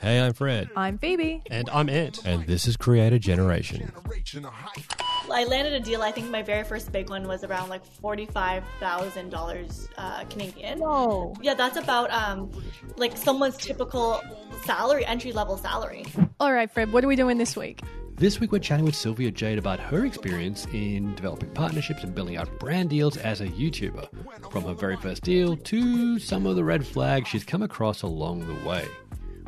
Hey, I'm Fred. I'm Phoebe. And I'm Ant. And this is Creator Generation. I landed a deal. I think my very first big one was around like forty-five thousand uh, dollars Canadian. Whoa! Yeah, that's about um, like someone's typical salary, entry level salary. All right, Fred. What are we doing this week? This week we're chatting with Sylvia Jade about her experience in developing partnerships and building out brand deals as a YouTuber, from her very first deal to some of the red flags she's come across along the way.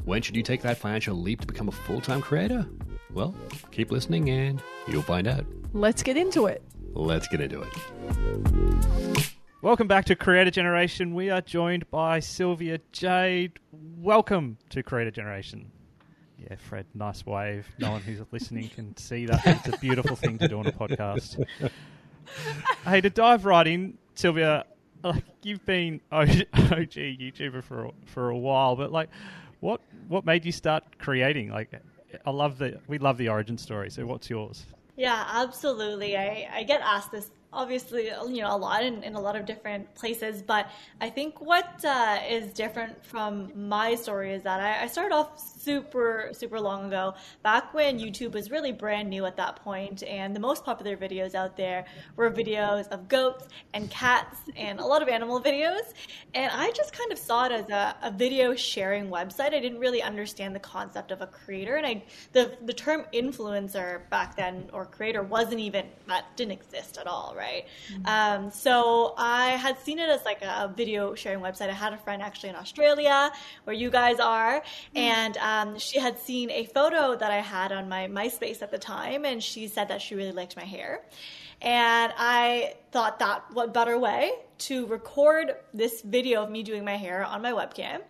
When should you take that financial leap to become a full time creator? Well, keep listening and you'll find out. Let's get into it. Let's get into it. Welcome back to Creator Generation. We are joined by Sylvia Jade. Welcome to Creator Generation. Yeah, Fred, nice wave. No one who's listening can see that. It's a beautiful thing to do on a podcast. hey, to dive right in, Sylvia, like you've been OG YouTuber for for a while, but like, what what made you start creating? Like, I love the we love the origin story. So, what's yours? Yeah, absolutely. I, I get asked this obviously you know a lot in, in a lot of different places but i think what uh, is different from my story is that I, I, started off super super long ago back when youtube was really brand new at that point and the most popular videos out there were videos of goats and cats and a lot of animal videos and i just kind of saw it as a, a video sharing website. I didn't really understand the concept of a creator and i the, the term influencer back then or creator wasn't even that didn't exist at all right right? Mm-hmm. Um, so I had seen it as like a video sharing website. I had a friend actually in Australia where you guys are, mm-hmm. and um, she had seen a photo that I had on my MySpace at the time, and she said that she really liked my hair. And I thought that what better way to record this video of me doing my hair on my webcam.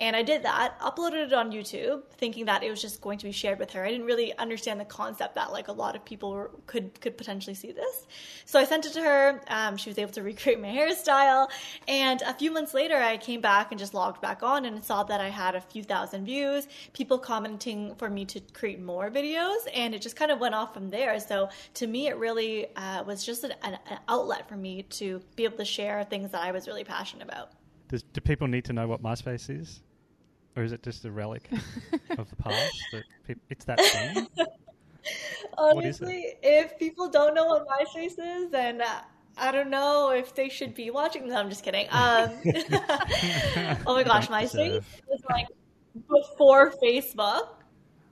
And I did that, uploaded it on YouTube, thinking that it was just going to be shared with her. I didn't really understand the concept that like a lot of people were, could could potentially see this. So I sent it to her. Um, she was able to recreate my hairstyle. And a few months later, I came back and just logged back on and saw that I had a few thousand views, people commenting for me to create more videos, and it just kind of went off from there. So to me, it really uh, was just an, an outlet for me to be able to share things that I was really passionate about. Does, do people need to know what MySpace is? Or is it just a relic of the past? That pe- it's that thing? Honestly, if people don't know what MySpace is, then uh, I don't know if they should be watching. No, I'm just kidding. Um, oh my gosh, MySpace was like before Facebook.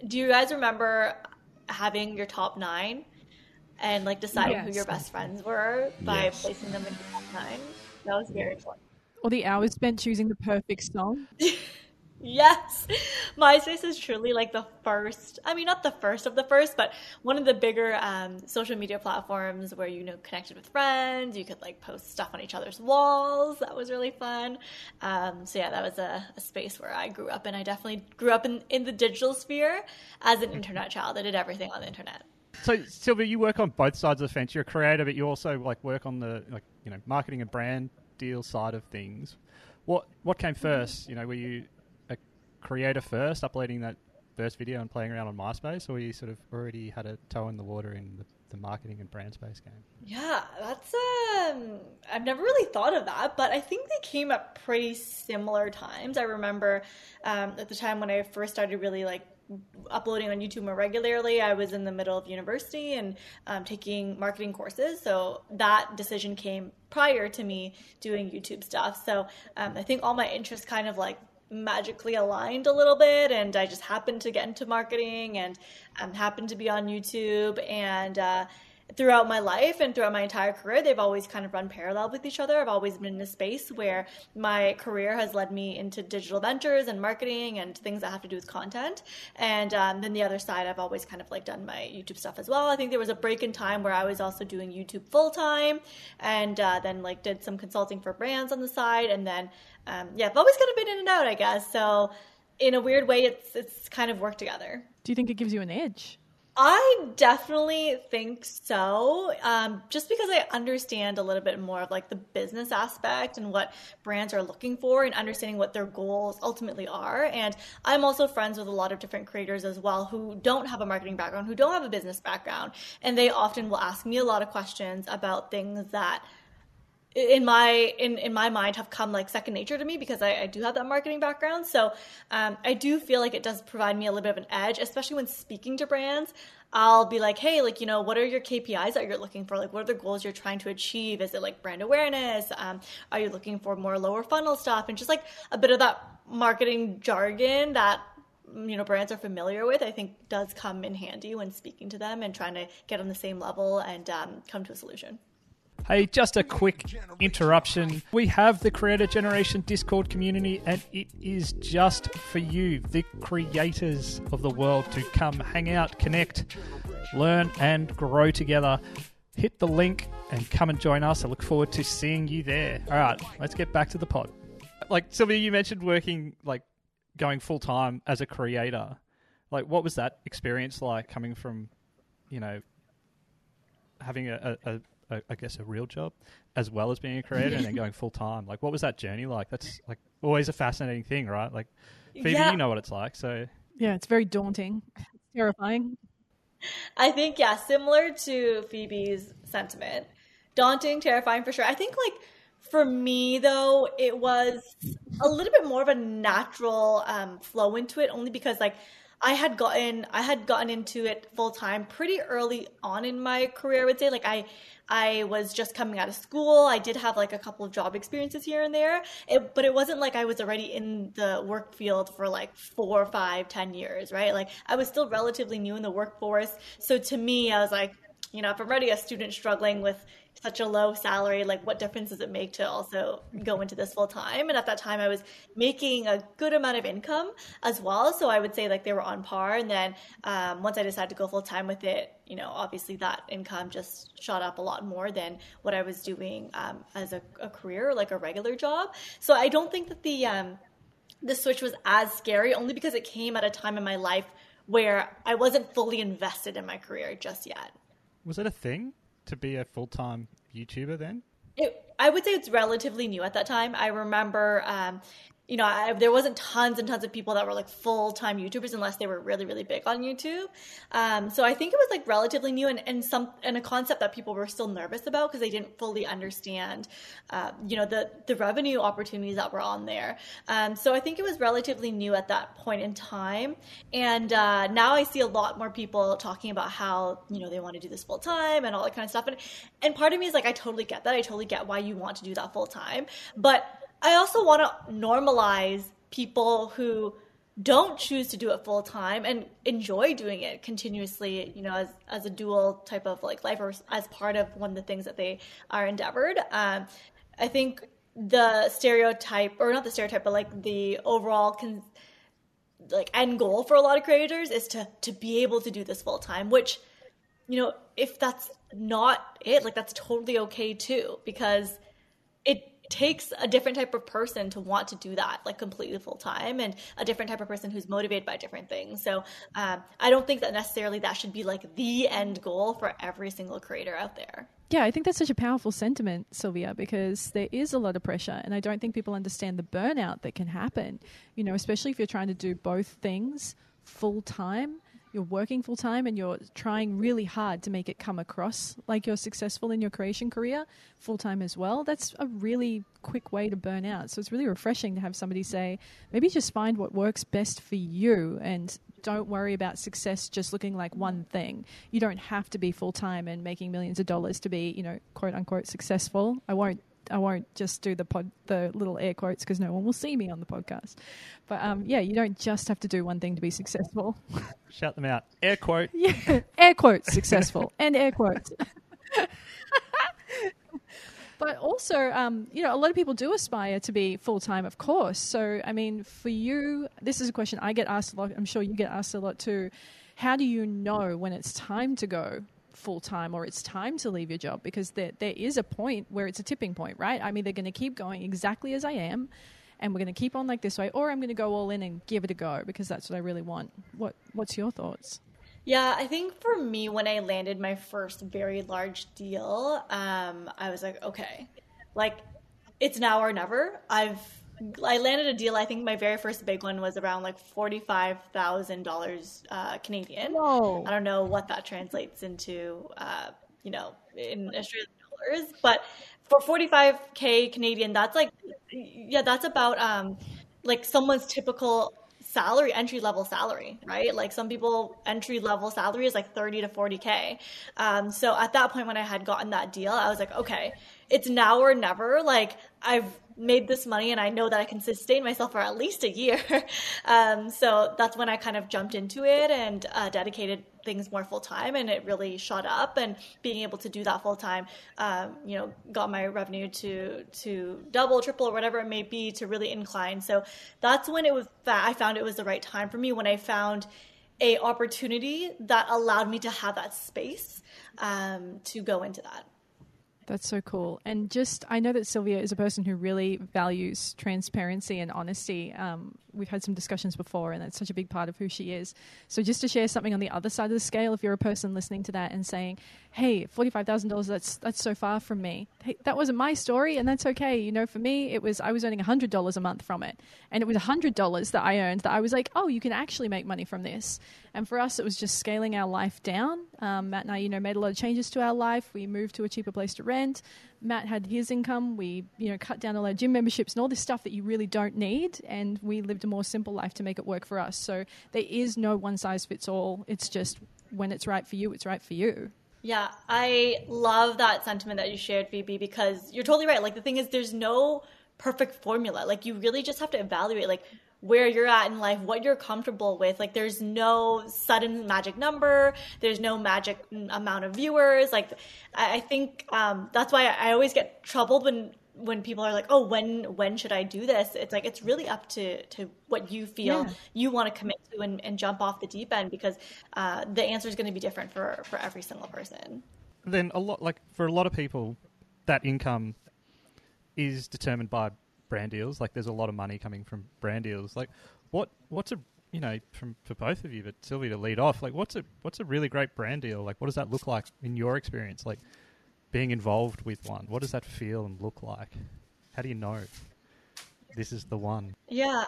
Do you guys remember having your top nine and like deciding yes. who your best friends were by yes. placing them in your top nine? That was very fun. Or the hours spent choosing the perfect song. Yes, MySpace is truly like the first. I mean, not the first of the first, but one of the bigger um, social media platforms where you know connected with friends. You could like post stuff on each other's walls. That was really fun. Um, so yeah, that was a, a, space where I grew up, and I definitely grew up in in the digital sphere as an internet child. I did everything on the internet. So Sylvia, you work on both sides of the fence. You're a creator, but you also like work on the like you know marketing and brand deal side of things. What what came first? You know, were you a creator first, uploading that first video and playing around on MySpace, or you sort of already had a toe in the water in the, the marketing and brand space game? Yeah, that's um, I've never really thought of that, but I think they came at pretty similar times. I remember um, at the time when I first started really like uploading on YouTube more regularly. I was in the middle of university and um, taking marketing courses, so that decision came prior to me doing YouTube stuff. So um, I think all my interests kind of like magically aligned a little bit and I just happened to get into marketing and um, happened to be on YouTube and uh, throughout my life and throughout my entire career, they've always kind of run parallel with each other. I've always been in a space where my career has led me into digital ventures and marketing and things that have to do with content. And um, then the other side, I've always kind of like done my YouTube stuff as well. I think there was a break in time where I was also doing YouTube full time and uh, then like did some consulting for brands on the side. And then, um, yeah, I've always kind of been in and out, I guess. So in a weird way, it's, it's kind of worked together. Do you think it gives you an edge? I definitely think so. Um, just because I understand a little bit more of like the business aspect and what brands are looking for and understanding what their goals ultimately are. And I'm also friends with a lot of different creators as well who don't have a marketing background, who don't have a business background. And they often will ask me a lot of questions about things that in my in, in my mind have come like second nature to me because I, I do have that marketing background. So um, i do feel like it does provide me a little bit of an edge especially when speaking to brands. I'll be like hey like you know what are your kpis that you're looking for? Like what are the goals you're trying to achieve? Is it like brand awareness? Um, are you looking for more lower funnel stuff? And just like a bit of that marketing jargon that you know brands are familiar with i think does come in handy when speaking to them and trying to get on the same level and um, come to a solution Hey, just a quick interruption. We have the Creator Generation Discord community, and it is just for you, the creators of the world, to come hang out, connect, learn, and grow together. Hit the link and come and join us. I look forward to seeing you there. All right, let's get back to the pod. Like Sylvia, you mentioned working, like going full time as a creator. Like, what was that experience like coming from, you know, having a, a, a, I guess a real job as well as being a creator and then going full time. Like, what was that journey like? That's like always a fascinating thing, right? Like, Phoebe, Yeah. you know what it's like. So, Yeah, it's very daunting, it's terrifying. I think, yeah, similar to Phoebe's sentiment. Daunting, terrifying for sure. I think, like, for me, though, it was a little bit more of a natural um, flow into it, only because, like, I had gotten I had gotten into it full time pretty early on in my career. I would say like I I was just coming out of school. I did have like a couple of job experiences here and there, it, but it wasn't like I was already in the work field for like four, five, ten years, right? Like I was still relatively new in the workforce. So to me, I was like, you know, if I'm already a student struggling with such a low salary, like what difference does it make to also go into this full time? And at that time, I was making a good amount of income as well. So I would say like they were on par. And then um, once I decided to go full time with it, you know, obviously that income just shot up a lot more than what I was doing um, as a, a career, like a regular job. So I don't think that the um, the switch was as scary, only because it came at a time in my life where I wasn't fully invested in my career just yet. was it a thing to be a full time YouTuber then? It, I would say it's relatively new at that time. I remember, um, you know, I, there wasn't tons and tons of people that were like full time YouTubers unless they were really, really big on YouTube. Um, so I think it was like relatively new and, and some and a concept that people were still nervous about because they didn't fully understand, uh, you know, the the revenue opportunities that were on there. Um, so I think it was relatively new at that point in time. And uh, now I see a lot more people talking about how you know they want to do this full time and all that kind of stuff. And and part of me is like, I totally get that. I totally get why you want to do that full time, but I also want to normalize people who don't choose to do it full time and enjoy doing it continuously, you know, as, as a dual type of like life or as part of one of the things that they are endeavored. Um, I think the stereotype, or not the stereotype, but like the overall con- like end goal for a lot of creators is to to be able to do this full time, which you know, if that's not it, like that's totally okay too, because it takes a different type of person to want to do that like completely full time and a different type of person who's motivated by different things so um, i don't think that necessarily that should be like the end goal for every single creator out there Yeah, I think that's such a powerful sentiment, Sylvia, because there is a lot of pressure, and I don't think people understand the burnout that can happen. You know, especially if you're trying to do both things full time. You're working full time and you're trying really hard to make it come across like you're successful in your creation career full time as well. That's a really quick way to burn out. So it's really refreshing to have somebody say, maybe just find what works best for you and don't worry about success just looking like one thing. You don't have to be full time and making millions of dollars to be, you know, quote unquote successful. I won't. I won't just do the pod, the little air quotes because no one will see me on the podcast. But um, yeah, you don't just have to do one thing to be successful. Shout them out. Air quote. Yeah, air quotes successful and air quotes. but also, um, you know, a lot of people do aspire to be full time, of course. So, I mean, for you, this is a question I get asked a lot. I'm sure you get asked a lot too. How do you know when it's time to go full time or it's time to leave your job? Because there, there is a point where it's a tipping point, right? I mean, they're going to keep going exactly as I am. And we're going to keep on like this way, or I'm going to go all in and give it a go because that's what I really want. What What's your thoughts? Yeah, I think for me, when I landed my first very large deal, um, I was like, okay, like it's now or never. I've I landed a deal. I think my very first big one was around like forty five thousand dollars uh, Canadian. Whoa. I don't know what that translates into, uh, you know, in Australian dollars, but for 45k Canadian, that's like, yeah, that's about um, like someone's typical salary, entry level salary, right? Like some people entry level salary is like 30 to 40k. Um, so at that point when I had gotten that deal, I was like, okay, it's now or never. Like I've made this money and I know that I can sustain myself for at least a year. um, so that's when I kind of jumped into it and uh, dedicated things more full time and it really shot up and being able to do that full time, um, you know, got my revenue to, to double, triple, or whatever it may be to really incline. So that's when it was, I found it was the right time for me when I found a opportunity that allowed me to have that space um, to go into that. That's so cool. And just, I know that Sylvia is a person who really values transparency and honesty. Um, we've had some discussions before, and that's such a big part of who she is. So, just to share something on the other side of the scale, if you're a person listening to that and saying, "Hey, forty-five thousand dollars that's that's so far from me," hey, that wasn't my story, and that's okay. You know, for me, it was I was earning hundred dollars a month from it, and it was hundred dollars that I earned that I was like, "Oh, you can actually make money from this." And for us, it was just scaling our life down. Um, Matt and I, you know, made a lot of changes to our life. We moved to a cheaper place to rent. Matt had his income. We, you know, cut down all our gym memberships and all this stuff that you really don't need. And we lived a more simple life to make it work for us. So there is no one size fits all. It's just when it's right for you, it's right for you. Yeah, I love that sentiment that you shared, Phoebe, because you're totally right. Like the thing is, there's no perfect formula. Like you really just have to evaluate, like where you're at in life, what you're comfortable with. Like there's no sudden magic number. There's no magic amount of viewers. Like I, think um, that's why I always get troubled when when people are like, "Oh, when when should I do this?" It's like it's really up to to what you feel yeah. you want to commit to and, and, jump off the deep end because uh, the answer is going to be different for for every single person. Then a lot like for a lot of people, that income is determined by brand deals. Like there's a lot of money coming from brand deals. Like what what's a you know from for both of you, but Sylvia to lead off. Like what's a what's a really great brand deal? Like what does that look like in your experience? Like being involved with one. What does that feel and look like? How do you know this is the one? Yeah.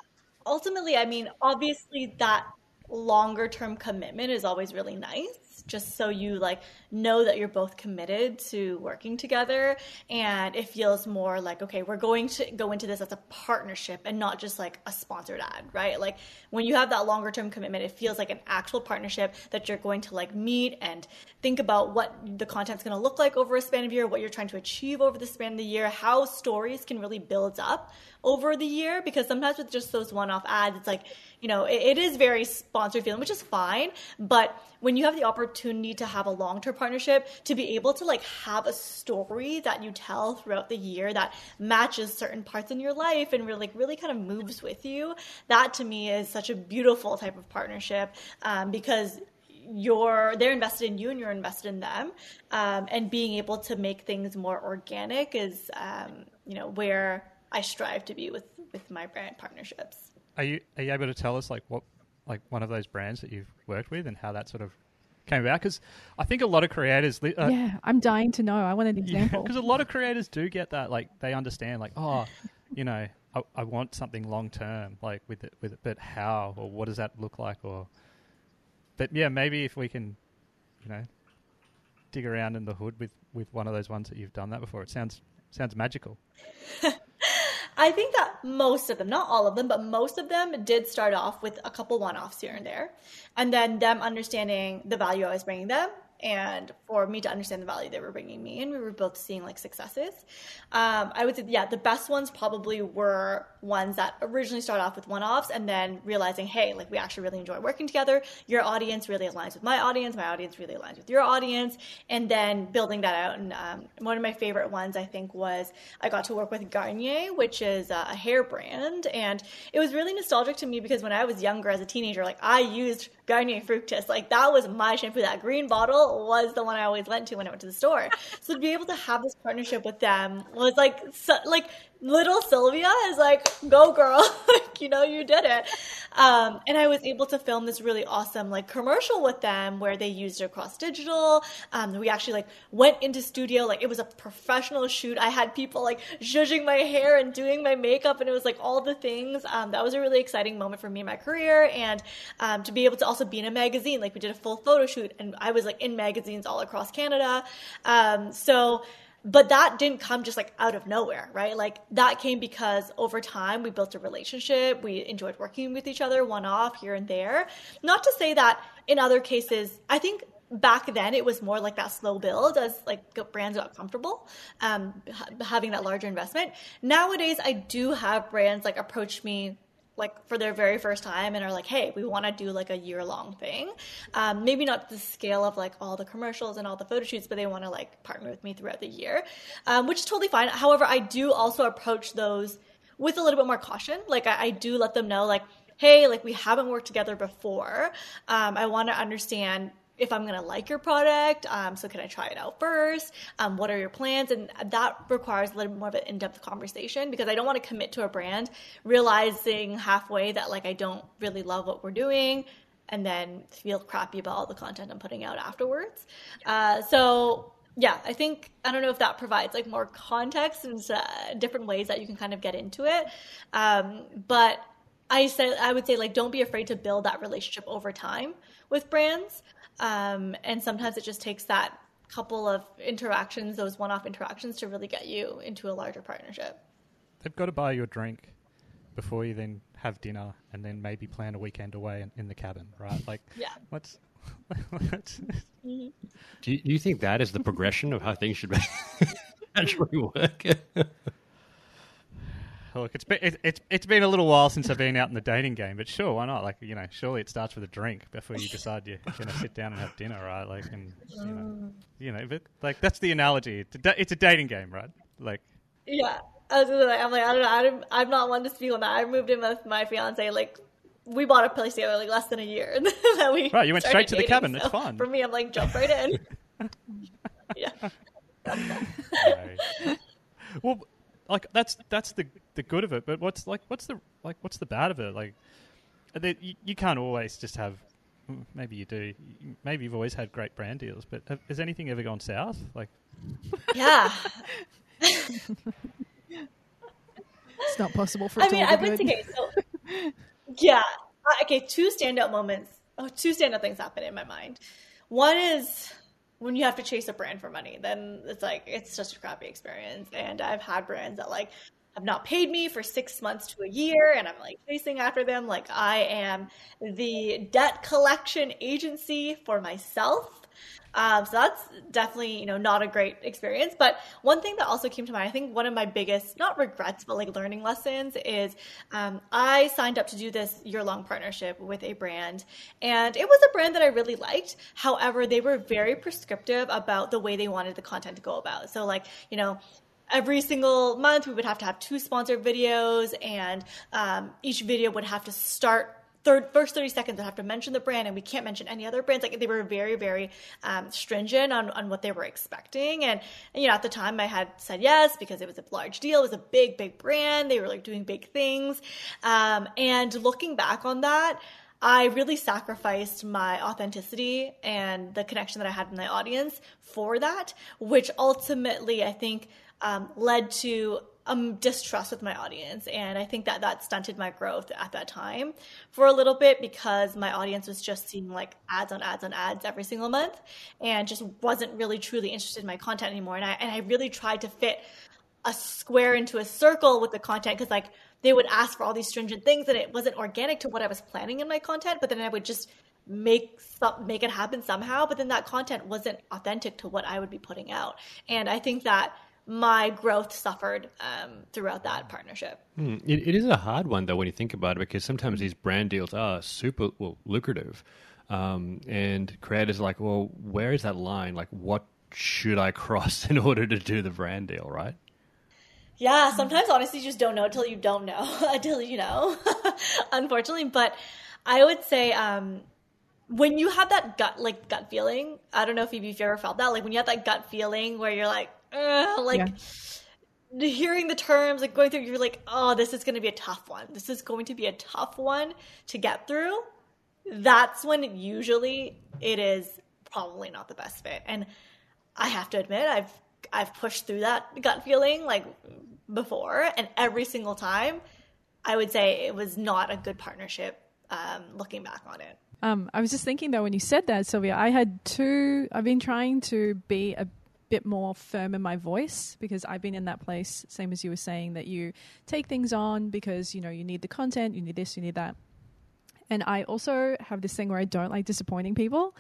Ultimately, I mean, obviously that longer term commitment is always really nice just so you like know that you're both committed to working together. And it feels more like okay we're going to go into this as a partnership and not just like a sponsored ad right? Like when you have that longer term commitment it feels like an actual partnership that you're going to like meet and think about what the content's going to look like over a span of year what you're trying to achieve over the span of the year how stories can really build up over the year. Because sometimes with just those one-off ads it's like you know it, it is very sponsored feeling which is fine. But when you have the opportunity to have a long-term partnership to be able to like have a story that you tell throughout the year that matches certain parts in your life and really like really kind of moves with you that to me is such a beautiful type of partnership um, because you're they're invested in you and you're invested in them um, and being able to make things more organic is um, you know where I strive to be with with my brand partnerships. Are you are you able to tell us like what like one of those brands that you've worked with and how that sort of came about? Because I think a lot of creators. Uh, yeah, I'm dying to know. I want an example. Because yeah, a lot of creators do get that. Like they understand. Like oh, you know, I, I want something long term. Like with it, with it, but how or what does that look like? Or but yeah, maybe if we can, you know, dig around in the hood with with one of those ones that you've done that before. It sounds sounds magical. I think that most of them, not all of them, but most of them did start off with a couple one offs here and there. And then them understanding the value I was bringing them and for me to understand the value they were bringing me and we were both seeing like successes. Um, i would say yeah the best ones probably were ones that originally start off with one-offs and then realizing hey like we actually really enjoy working together. Your audience really aligns with my audience. My audience really aligns with your audience. And then building that out and um, one of my favorite ones i think was i got to work with garnier which is a hair brand. And it was really nostalgic to me because when i was younger as a teenager like i used garnier fructis like that was my shampoo that green bottle was the one I always went to when I went to the store. So to be able to have this partnership with them was like, so, like little Sylvia is like, go girl, like, you know, you did it. Um, and I was able to film this really awesome like commercial with them where they used it across digital. Um, we actually like went into studio, like it was a professional shoot. I had people like zhuzhing my hair and doing my makeup and it was like all the things. Um, that was a really exciting moment for me in my career. And, um, to be able to also be in a magazine, like we did a full photo shoot and I was like in magazines all across Canada. Um, so, but that didn't come just like out of nowhere, right? Like that came because over time we built a relationship. We enjoyed working with each other one off here and there. Not to say that in other cases, I think back then it was more like that slow build as like brands got comfortable um, having that larger investment nowadays i do have brands like approach me like for their very first time and are like hey we want to do like a year long thing. Um, maybe not the scale of like all the commercials and all the photo shoots but they want to like partner with me throughout the year um, which is totally fine. However i do also approach those with a little bit more caution. Like I, I do let them know like hey, like we haven't worked together before. Um, I want to understand if I'm going to like your product. Um, so can I try it out first? Um, what are your plans? And that requires a little more of an in-depth conversation because I don't want to commit to a brand realizing halfway that like I don't really love what we're doing and then feel crappy about all the content I'm putting out afterwards. Uh, so yeah, I think I don't know if that provides like more context and uh, different ways that you can kind of get into it. Um, but I said I would say like don't be afraid to build that relationship over time with brands. Um, and sometimes it just takes that couple of interactions, those one off interactions, to really get you into a larger partnership. They've got to buy you a drink before you then have dinner and then maybe plan a weekend away in, in the cabin, right? Like, yeah. What's. do, you, do you think that is the progression of how things should actually work? Look, it's been it, it's it's been a little while since I've been out in the dating game, but sure, why not? Like you know, surely it starts with a drink before you decide you're going to sit down and have dinner, right? Like, and you know, you know, but like that's the analogy. It's a, it's a dating game, right? Like, yeah. I was like, I'm like, I don't know, I'm, I'm not one to speak on that. I moved in with my fiance like we bought a place together like less than a year, and then we right. You went straight to dating, the cabin. So it's fun for me. I'm like jump right in. yeah. Well, like that's that's the the good of it. But what's like what's the like what's the bad of it? Like you, you can't always just have. Hmm, maybe you do. Maybe you've always had great brand deals, but have, has anything ever gone south? Like, yeah. it's not possible for. I mean, I would say so. Yeah. Uh, okay. Two standout moments. Oh, two standout things happen in my mind. One is when you have to chase a brand for money, then it's like it's such a crappy experience. And I've had brands that like have not paid me for six months to a year, and I'm like chasing after them like I am the debt collection agency for myself. Um, so that's definitely you know not a great experience. But one thing that also came to mind, I think one of my biggest not regrets but like learning lessons is um, I signed up to do this year long partnership with a brand, and it was a brand that I really liked. However, they were very prescriptive about the way they wanted the content to go about. So like you know every single month we would have to have two sponsored videos and um, each video would have to start third first 30 seconds I have to mention the brand and we can't mention any other brands. Like they were very very um, stringent on, on what they were expecting and, and, you know at the time i had said yes because it was a large deal it was a big big brand they were like doing big things. Um, and looking back on that I really sacrificed my authenticity and the connection that I had with my audience for that, which ultimately I think um, led to um, distrust with my audience. And I think that that stunted my growth at that time for a little bit because my audience was just seeing like ads on ads on ads every single month and just wasn't really truly interested in my content anymore. And I, and I really tried to fit a square into a circle with the content because like they would ask for all these stringent things and it wasn't organic to what I was planning in my content, but then I would just make some, make it happen somehow, but then that content wasn't authentic to what I would be putting out. And I think that my growth suffered um, throughout that partnership. Mm, it, it is a hard one though when you think about it because sometimes these brand deals are super well, lucrative, um, and creators are like, well, where is that line? Like, what should I cross in order to do the brand deal, right? Yeah, sometimes honestly, you just don't know until you don't know until you know, unfortunately. But I would say um, when you have that gut like gut feeling, I don't know if you've ever felt that, like when you have that gut feeling where you're like uh, like yeah. hearing the terms, like going through, you're like, oh, this is going to be a tough one. This is going to be a tough one to get through. That's when usually it is probably not the best fit. And I have to admit, I've I've pushed through that gut feeling like before, and every single time, I would say it was not a good partnership. Um, looking back on it. Um, I was just thinking though when you said that, Sylvia, I had two. I've been trying to be a bit more firm in my voice because I've been in that place, same as you were saying, that you take things on because you know you need the content, you need this, you need that. And I also have this thing where I don't like disappointing people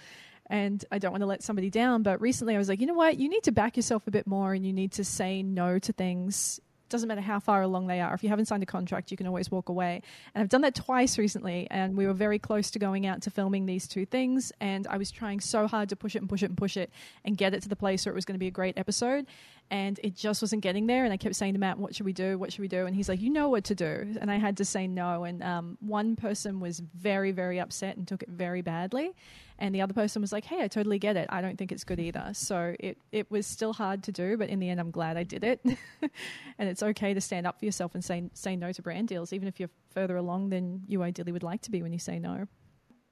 and I don't want to let somebody down. But recently I was like, you know what? You need to back yourself a bit more and you need to say no to things doesn't matter how far along they are. If you haven't signed a contract, you can always walk away. And I've done that twice recently, and we were very close to going out to filming these two things. And I was trying so hard to push it and push it and push it and get it to the place where it was going to be a great episode. And it just wasn't getting there. And I kept saying to Matt, What should we do? What should we do? And he's like, You know what to do. And I had to say no. And um, one person was very, very upset and took it very badly and the other person was like, "Hey, I totally get it. I don't think it's good either." So it it was still hard to do, but in the end, I'm glad I did it. and it's okay to stand up for yourself and say say no to brand deals, even if you're further along than you ideally would like to be when you say no.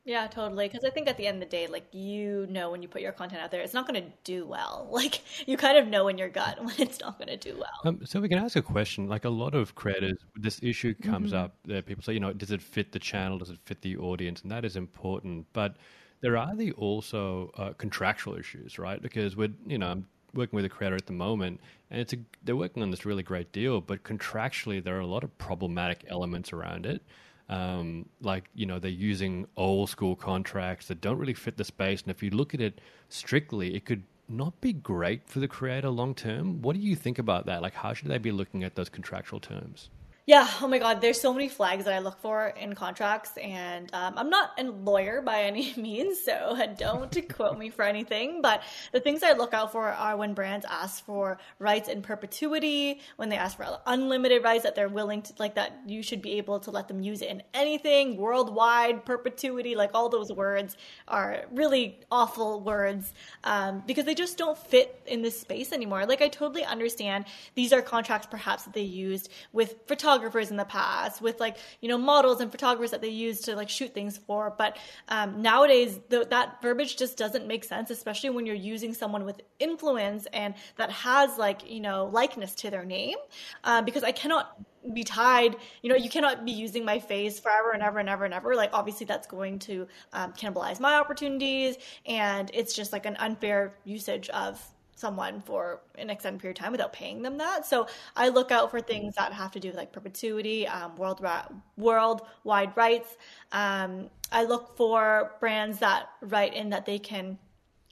Yeah, totally. Because I think at the end of the day, like you know, when you put your content out there, it's not going to do well. Like you kind of know in your gut when it's not going to do well. Um, so we can ask a question. Like a lot of creators, this issue comes mm-hmm. up. That people say, you know, does it fit the channel? Does it fit the audience? And that is important, but there are the also uh, contractual issues, right? Because we're, you know, I'm working with a creator at the moment, and it's a, they're working on this really great deal, but contractually there are a lot of problematic elements around it. Um, like you know, they're using old school contracts that don't really fit the space, and if you look at it strictly, it could not be great for the creator long term. What do you think about that? Like, how should they be looking at those contractual terms? Yeah. Oh my God. There's so many flags that I look for in contracts, and um, I'm not a lawyer by any means, so don't quote me for anything. But the things I look out for are when brands ask for rights in perpetuity, when they ask for unlimited rights that they're willing to, like that you should be able to let them use it in anything, worldwide perpetuity, like all those words are really awful words um, because they just don't fit in this space anymore. Like I totally understand these are contracts perhaps that they used with photographers photographers in the past with like you know models and photographers that they use to like shoot things for. But um, nowadays that verbiage just doesn't make sense especially when you're using someone with influence and that has like you know likeness to their name. Uh, because i cannot be tied you know you cannot be using my face forever and ever and ever and ever. Like obviously that's going to um, cannibalize my opportunities. And it's just like an unfair usage of someone for an extended period of time without paying them that. So I look out for things that have to do with like perpetuity, um, world ra- worldwide rights. Um, I look for brands that write in that they can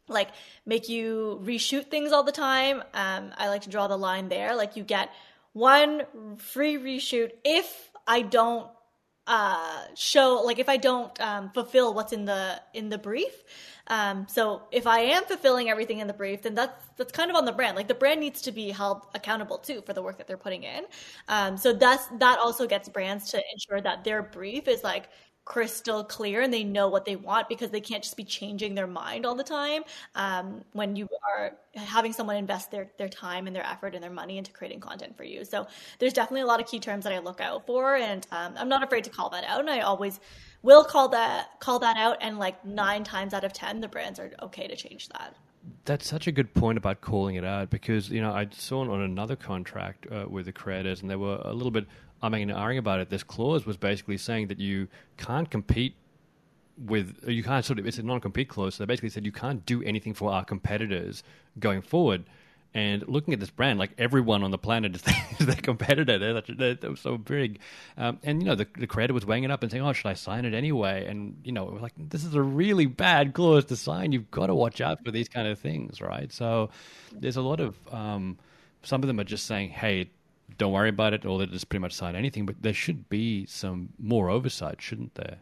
like make you reshoot things all the time. Um, I like to draw the line there. Like you get one free reshoot if I don't uh, show like if I don't um, fulfill what's in the in the brief. Um, so if I am fulfilling everything in the brief, then that's that's kind of on the brand. Like the brand needs to be held accountable too for the work that they're putting in. Um, so that's that also gets brands to ensure that their brief is like crystal clear and they know what they want because they can't just be changing their mind all the time um, when you are having someone invest their, their time and their effort and their money into creating content for you. So there's definitely a lot of key terms that i look out for and um, i'm not afraid to call that out and i always will call that call that out and like nine times out of ten the brands are okay to change that. That's such a good point about calling it out because you know I saw on another contract uh, with the creators and they were a little bit umming and ahhing about it. This clause was basically saying that you can't compete with you can't sort of it's a non-compete clause. So they basically said you can't do anything for our competitors going forward. And looking at this brand, like everyone on the planet is, their competitor. They're, they're, they're so big. Um, and, you know, the, the, creator was weighing it up and saying, oh, should I sign it anyway? And, you know, it was like, this is a really bad clause to sign. You've got to watch out for these kind of things, right? So there's a lot of, um, some of them are just saying, hey, don't worry about it, or they just pretty much sign anything. But there should be some more oversight, shouldn't there?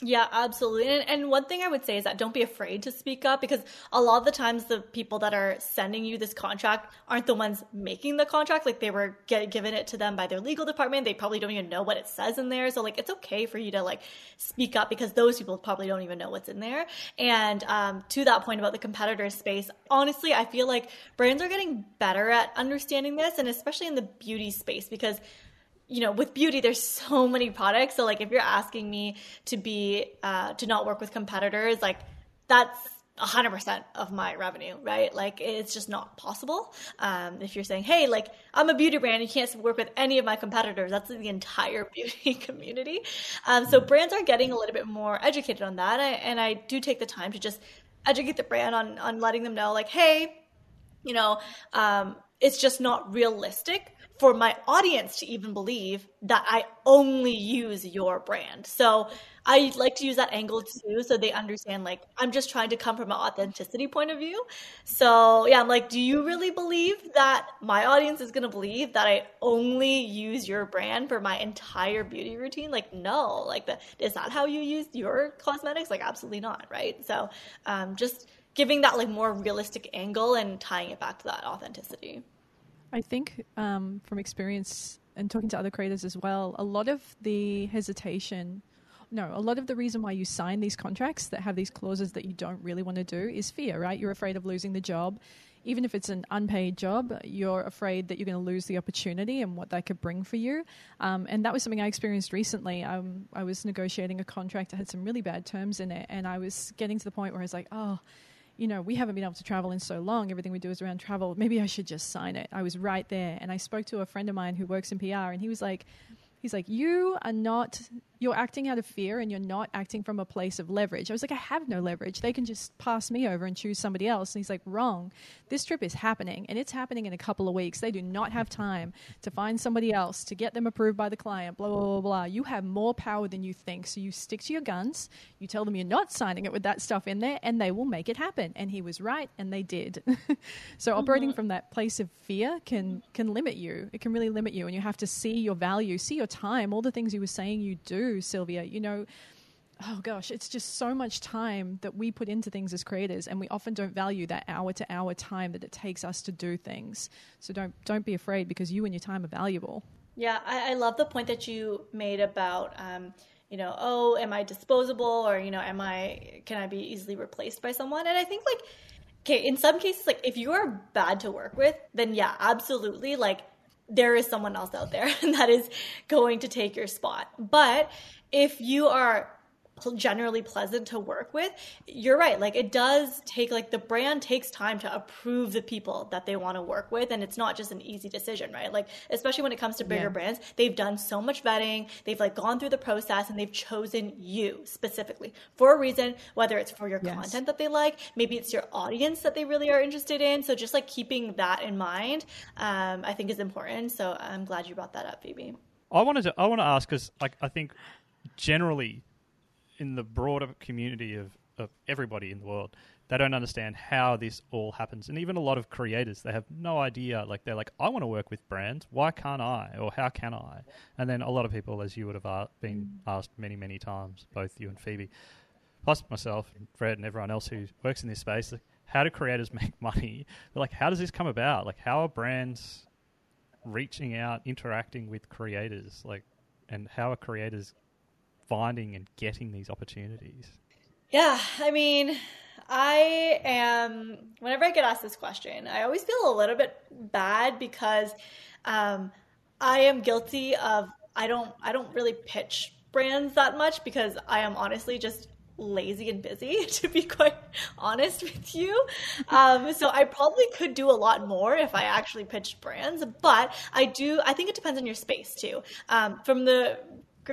Yeah, absolutely. And, and, one thing I would say is that don't be afraid to speak up because a lot of the times the people that are sending you this contract aren't the ones making the contract. Like they were get, given it to them by their legal department. They probably don't even know what it says in there. So like it's okay for you to like speak up because those people probably don't even know what's in there. And um, to that point about the competitor space, honestly, I feel like brands are getting better at understanding this and especially in the beauty space because you know, with beauty, there's so many products. So like, if you're asking me to be, uh, to not work with competitors, like that's 100% of my revenue, right? Like it's just not possible. Um, if you're saying, hey, like I'm a beauty brand, you can't work with any of my competitors, that's the entire beauty community. Um, so brands are getting a little bit more educated on that. I, and I do take the time to just educate the brand on, on letting them know like, hey, you know, um, it's just not realistic for my audience to even believe that I only use your brand. So I like to use that angle too, so they understand like I'm just trying to come from an authenticity point of view. So yeah, I'm like, do you really believe that my audience is gonna believe that I only use your brand for my entire beauty routine? Like, no, like the, is that how you use your cosmetics? Like, absolutely not, right? So um, just giving that like more realistic angle and tying it back to that authenticity. I think um, from experience and talking to other creators as well, a lot of the hesitation, no, a lot of the reason why you sign these contracts that have these clauses that you don't really want to do is fear, right? You're afraid of losing the job. Even if it's an unpaid job, you're afraid that you're going to lose the opportunity and what that could bring for you. Um, and that was something I experienced recently. Um, I was negotiating a contract that had some really bad terms in it, and I was getting to the point where I was like, oh, you know, we haven't been able to travel in so long. Everything we do is around travel. Maybe I should just sign it. I was right there. And I spoke to a friend of mine who works in PR, and he was like, he's like, you are not you're acting out of fear and you're not acting from a place of leverage. I was like, I have no leverage. They can just pass me over and choose somebody else. And he's like, wrong. This trip is happening and it's happening in a couple of weeks. They do not have time to find somebody else to get them approved by the client, blah, blah, blah, blah. You have more power than you think. So you stick to your guns. You tell them you're not signing it with that stuff in there and they will make it happen. And he was right and they did. so mm-hmm. operating from that place of fear can, can limit you. It can really limit you. And you have to see your value, see your time, all the things you were saying you do Sylvia. You know, oh gosh, it's just so much time that we put into things as creators, and we often don't value that hour to hour time that it takes us to do things. So don't don't be afraid because you and your time are valuable. Yeah, I, I love the point that you made about. Um, you know, oh, am I disposable or, you know, am I, can I be easily replaced by someone? And I think like, okay, in some cases, like if you are bad to work with, then yeah, absolutely. Like there is someone else out there that is going to take your spot. But if you are generally pleasant to work with you're right. Like it does take like the brand takes time to approve the people that they want to work with and it's not just an easy decision right? Like especially when it comes to bigger yeah. brands they've done so much vetting they've like gone through the process and they've chosen you specifically for a reason whether it's for your yes. content that they like maybe it's your audience that they really are interested in. So just like keeping that in mind um, i think is important. So i'm glad you brought that up phoebe. I wanted to I want to ask because like I think generally in the broader community of, of everybody in the world, they don't understand how this all happens. And even a lot of creators, they have no idea. Like, they're like, I want to work with brands. Why can't I? Or how can I? And then a lot of people, as you would have been asked many, many times, both you and Phoebe, plus myself and Fred and everyone else who works in this space, like, how do creators make money? Like, how does this come about? Like, how are brands reaching out, interacting with creators? Like, and how are creators finding and getting these opportunities? Yeah, I mean, I am, whenever I get asked this question, I always feel a little bit bad because um, I am guilty of, I don't, I don't really pitch brands that much because I am honestly just lazy and busy to be quite honest with you um, so i probably could do a lot more if i actually pitched brands but i do i think it depends on your space too um, from the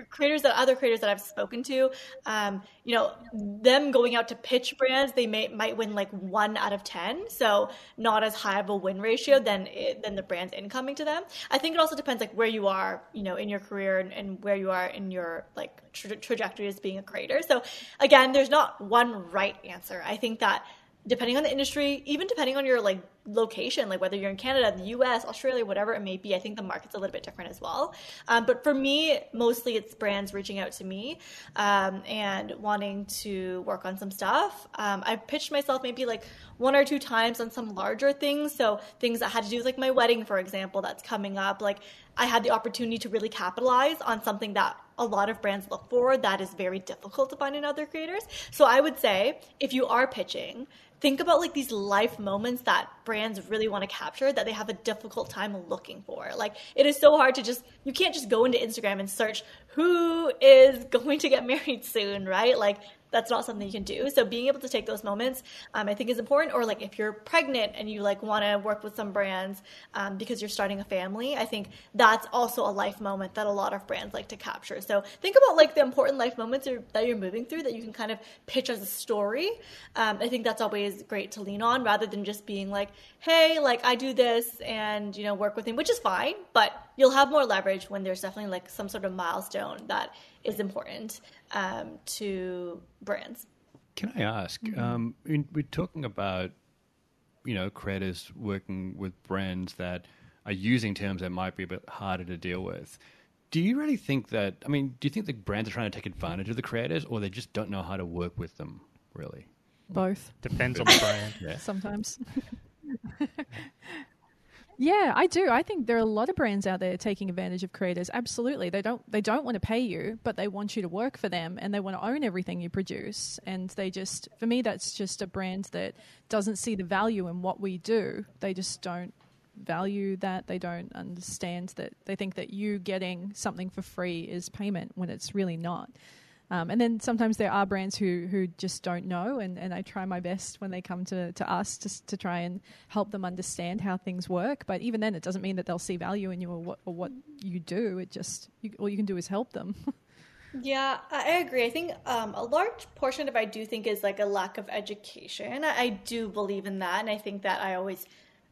creators that other creators that I've spoken to, um, you know, them going out to pitch brands, they may might win like one out of ten, so not as high of a win ratio than it, than the brands incoming to them. I think it also depends like where you are, you know, in your career and, and where you are in your like tra- trajectory as being a creator. So again, there's not one right answer. I think that depending on the industry, even depending on your like location, like whether you're in Canada, the US, Australia, whatever it may be, I think the market's a little bit different as well. Um, but for me, mostly it's brands reaching out to me um, and wanting to work on some stuff. Um, I've pitched myself maybe like one or two times on some larger things. So things that had to do with like my wedding, for example, that's coming up. Like I had the opportunity to really capitalize on something that a lot of brands look for that is very difficult to find in other creators. So I would say if you are pitching, think about like these life moments that brands really want to capture that they have a difficult time looking for. Like it is so hard to just you can't just go into Instagram and search who is going to get married soon, right? Like that's not something you can do. So being able to take those moments, um, I think is important. Or like if you're pregnant and you like want to work with some brands um, because you're starting a family, I think that's also a life moment that a lot of brands like to capture. So think about like the important life moments you're, that you're moving through that you can kind of pitch as a story. Um, I think that's always great to lean on rather than just being like, hey, like I do this and you know work with him, which is fine, but you'll have more leverage when there's definitely like some sort of milestone that is important um, to brands. Can I ask? Mm-hmm. Um, we're talking about you know creators working with brands that are using terms that might be a bit harder to deal with. Do you really think that? I mean, do you think the brands are trying to take advantage of the creators, or they just don't know how to work with them? Really? Both. Depends on the brand. Yeah. sometimes. yeah, I do. I think there are a lot of brands out there taking advantage of creators. Absolutely. They don't they don't want to pay you, but they want you to work for them and they want to own everything you produce. And they just for me that's just a brand that doesn't see the value in what we do. They just don't value that. They don't understand that they think that you getting something for free is payment when it's really not. Um, and then sometimes there are brands who, who just don't know, and, and I try my best when they come to, to us to, to try and help them understand how things work. But even then, it doesn't mean that they'll see value in you or what, or what you do. It just, you, all you can do is help them. Yeah, I agree. I think um, a large portion of I do think is like a lack of education. I, I do believe in that, and I think that I always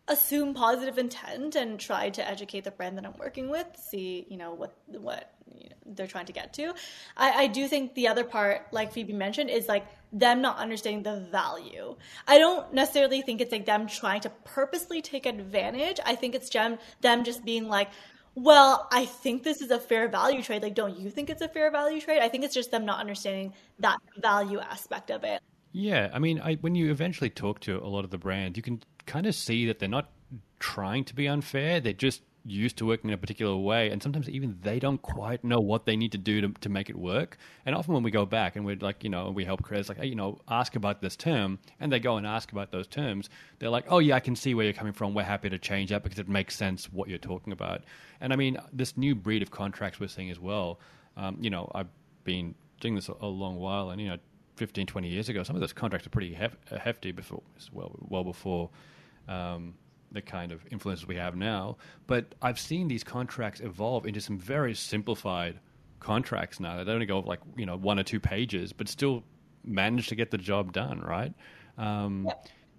assume positive intent and try to educate the brand that I'm working with, see you know what what you know, they're trying to get to. I, I do think the other part, like Phoebe mentioned, is like them not understanding the value. I don't necessarily think it's like them trying to purposely take advantage. I think it's them them just being like. Well, I think this is a fair value trade. Like, don't you think it's a fair value trade? I think it's just them not understanding that value aspect of it. Yeah, I mean, I, when you eventually talk to a lot of the brands, you can kind of see that they're not trying to be unfair. They're just used to working in a particular way, and sometimes even they don't quite know what they need to do to, to make it work. And often when we go back and we're like, you know, we help creators like, hey, you know, ask about this term, and they go and ask about those terms, they're like, oh yeah, I can see where you're coming from. We're happy to change that because it makes sense what you're talking about. And I mean, this new breed of contracts we're seeing as well. Um, you know, I've been doing this a, a long while, and you know. 15, 20 years ago, some of those contracts are pretty hef- hefty before, well, well before um, the kind of influences we have now. But I've seen these contracts evolve into some very simplified contracts now. They only go like you know one or two pages, but still manage to get the job done, right? Um,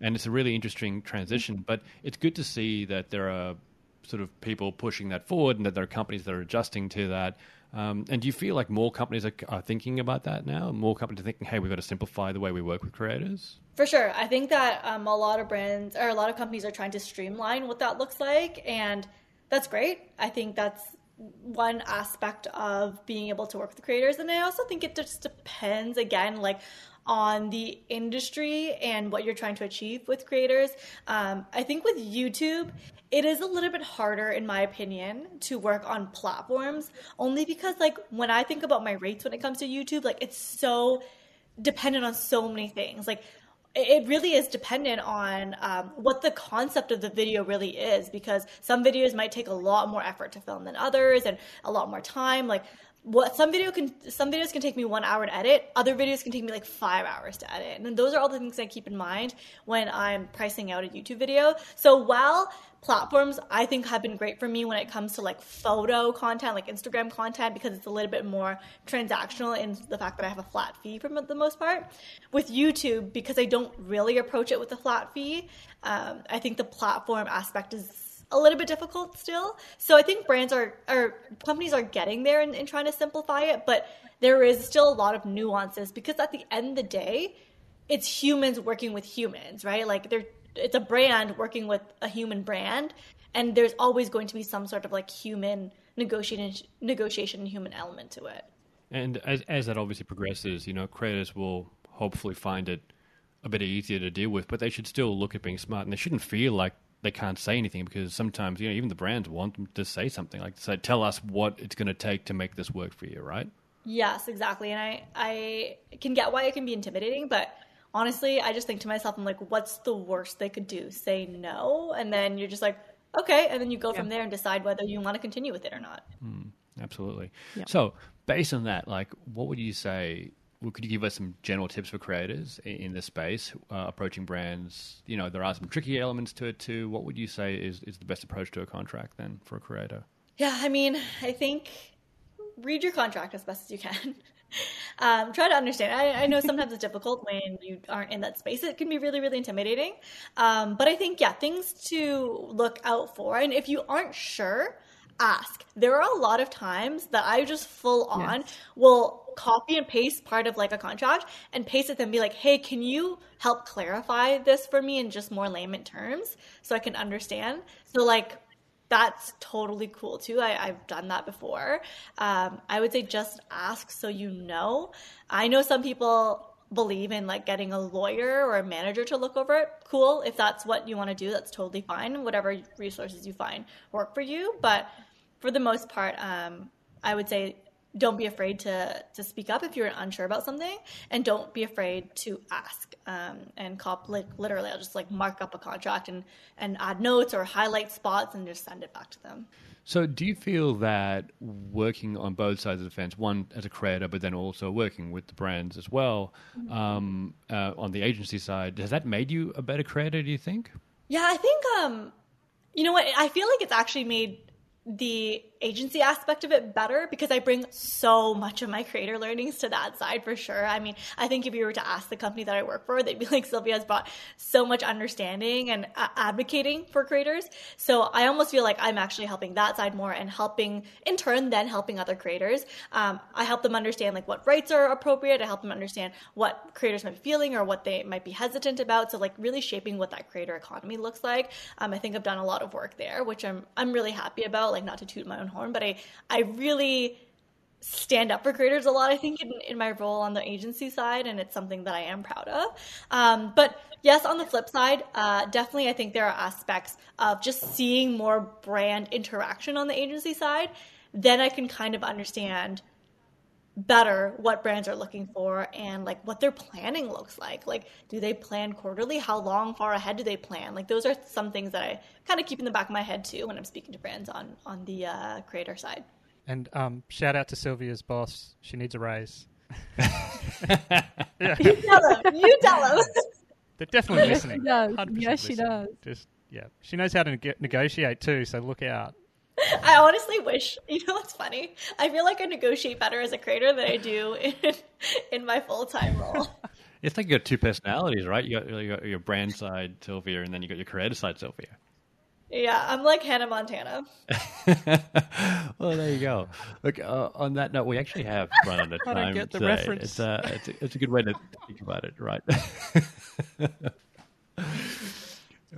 And it's a really interesting transition. But it's good to see that there are sort of people pushing that forward, and that there are companies that are adjusting to that. Um, and do you feel like more companies are, are thinking about that now? More companies are thinking, "Hey, we've got to simplify the way we work with creators." For sure. I think that um, a lot of brands or a lot of companies are trying to streamline what that looks like. And that's great. I think that's one aspect of being able to work with creators. And I also think it just depends, again, like on the industry and what you're trying to achieve with creators. Um, I think with YouTube, it is a little bit harder, in my opinion, to work on platforms only because, like, when I think about my rates when it comes to YouTube, like, it's so dependent on so many things. Like, it really is dependent on um, what the concept of the video really is because some videos might take a lot more effort to film than others and a lot more time like what some video can some videos can take me one hour to edit. Other videos can take me like five hours to edit. And those are all the things i keep in mind when i'm pricing out a youtube video. So while platforms i think have been great for me when it comes to like photo content like instagram content because it's a little bit more transactional in the fact that i have a flat fee for the most part. With youtube because i don't really approach it with a flat fee um, i think the platform aspect is a little bit difficult still. So I think brands are or companies are getting there and, and trying to simplify it, but there is still a lot of nuances because at the end of the day, it's humans working with humans, right? Like they're it's a brand working with a human brand, and there's always going to be some sort of like human negotiation negotiation and human element to it. And as as that obviously progresses, you know, creators will hopefully find it a bit easier to deal with, but they should still look at being smart, and they shouldn't feel like they can't say anything because sometimes you know even the brands want them to say something like say tell us what it's going to take to make this work for you, right? Yes, exactly. And I I can get why it can be intimidating, but honestly, I just think to myself, I'm like, what's the worst they could do? Say no, and then you're just like, okay, and then you go from there and decide whether you want to continue with it or not. Hmm, absolutely. Yeah. So based on that, like, what would you say? Well, could you give us some general tips for creators in, in this space uh, approaching brands? You know, there are some tricky elements to it too. What would you say is, is the best approach to a contract then for a creator? Yeah, I mean, I think read your contract as best as you can. um, try to understand. I, I, know sometimes it's difficult when you aren't in that space. It can be really, really intimidating. Um, but I think, yeah, things to look out for. And if you aren't sure, ask. There are a lot of times that I just full on yes. will copy and paste part of like a contract and paste it and be like, hey, can you help clarify this for me in just more layman terms so I can understand? So like that's totally cool too. I, have done that before. Um, I would say just ask so you know. I know some people believe in like getting a lawyer or a manager to look over it. Cool. If that's what you want to do, that's totally fine. Whatever resources you find work for you. But for the most part, um, I would say don't be afraid to to speak up if you're unsure about something, and don't be afraid to ask. Um, and cop like literally, I'll just like mark up a contract and and add notes or highlight spots and just send it back to them. So, do you feel that working on both sides of the fence, one as a creator, but then also working with the brands as well, mm-hmm. um, uh, on the agency side, has that made you a better creator? Do you think? Yeah, I think. Um, you know what? I feel like it's actually made the agency aspect of it better because I bring so much of my creator learnings to that side for sure. I mean, I think if you were to ask the company that I work for, they'd be like, Sylvia has brought so much understanding and uh, advocating for creators. So I almost feel like I'm actually helping that side more and helping, in turn, then helping other creators. Um, I help them understand like what rights are appropriate. I help them understand what creators might be feeling or what they might be hesitant about. So like really shaping what that creator economy looks like. Um, I think I've done a lot of work there, which I'm I'm really happy about. Like not to toot my own but I I really stand up for creators a lot. I think in, in my role on the agency side, and it's something that I am proud of. Um, but yes, on the flip side, uh, definitely I think there are aspects of just seeing more brand interaction on the agency side. Then I can kind of understand better what brands are looking for and like what their planning looks like. Like, do they plan quarterly? How long far ahead do they plan? Like, those are some things that I kind of keep in the back of my head too when I'm speaking to brands on on the uh, creator side. And um, shout out to Sylvia's boss. She needs a raise. yeah. You tell him. You tell him. They're definitely listening. Yes, yes she does. Just yeah, she knows how to neg- negotiate too. So look out. I honestly wish, you know what's funny? I feel like I negotiate better as a creator than I do in, in my full time role. It's like you got two personalities, right? You got, you got your brand side, Sylvia, and then you got your creative side, Sylvia. Yeah, I'm like Hannah Montana. well, there you go. Look, uh, on that note, we actually have run out of time. I get the today. reference. It's, uh, it's, a, it's a good way to think about it, right?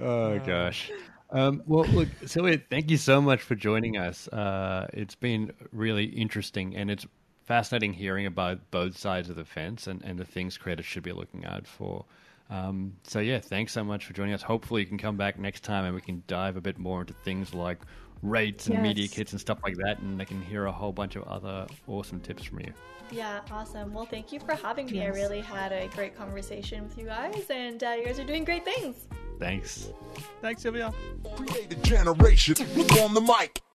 oh, gosh. Um, well, look, Sylvia, thank you so much for joining us. Uh, it's been really interesting, and it's fascinating hearing about both sides of the fence and, and the things creators should be looking out for. Um, so, yeah, thanks so much for joining us. Hopefully, you can come back next time and we can dive a bit more into things like rates and yes. media kits and stuff like that, and I can hear a whole bunch of other awesome tips from you. Yeah, awesome. Well, thank you for having me. Yes. I really had a great conversation with you guys, and uh, you guys are doing great things. Thanks. Thanks, Sylvia. Create a generation. Look on the mic.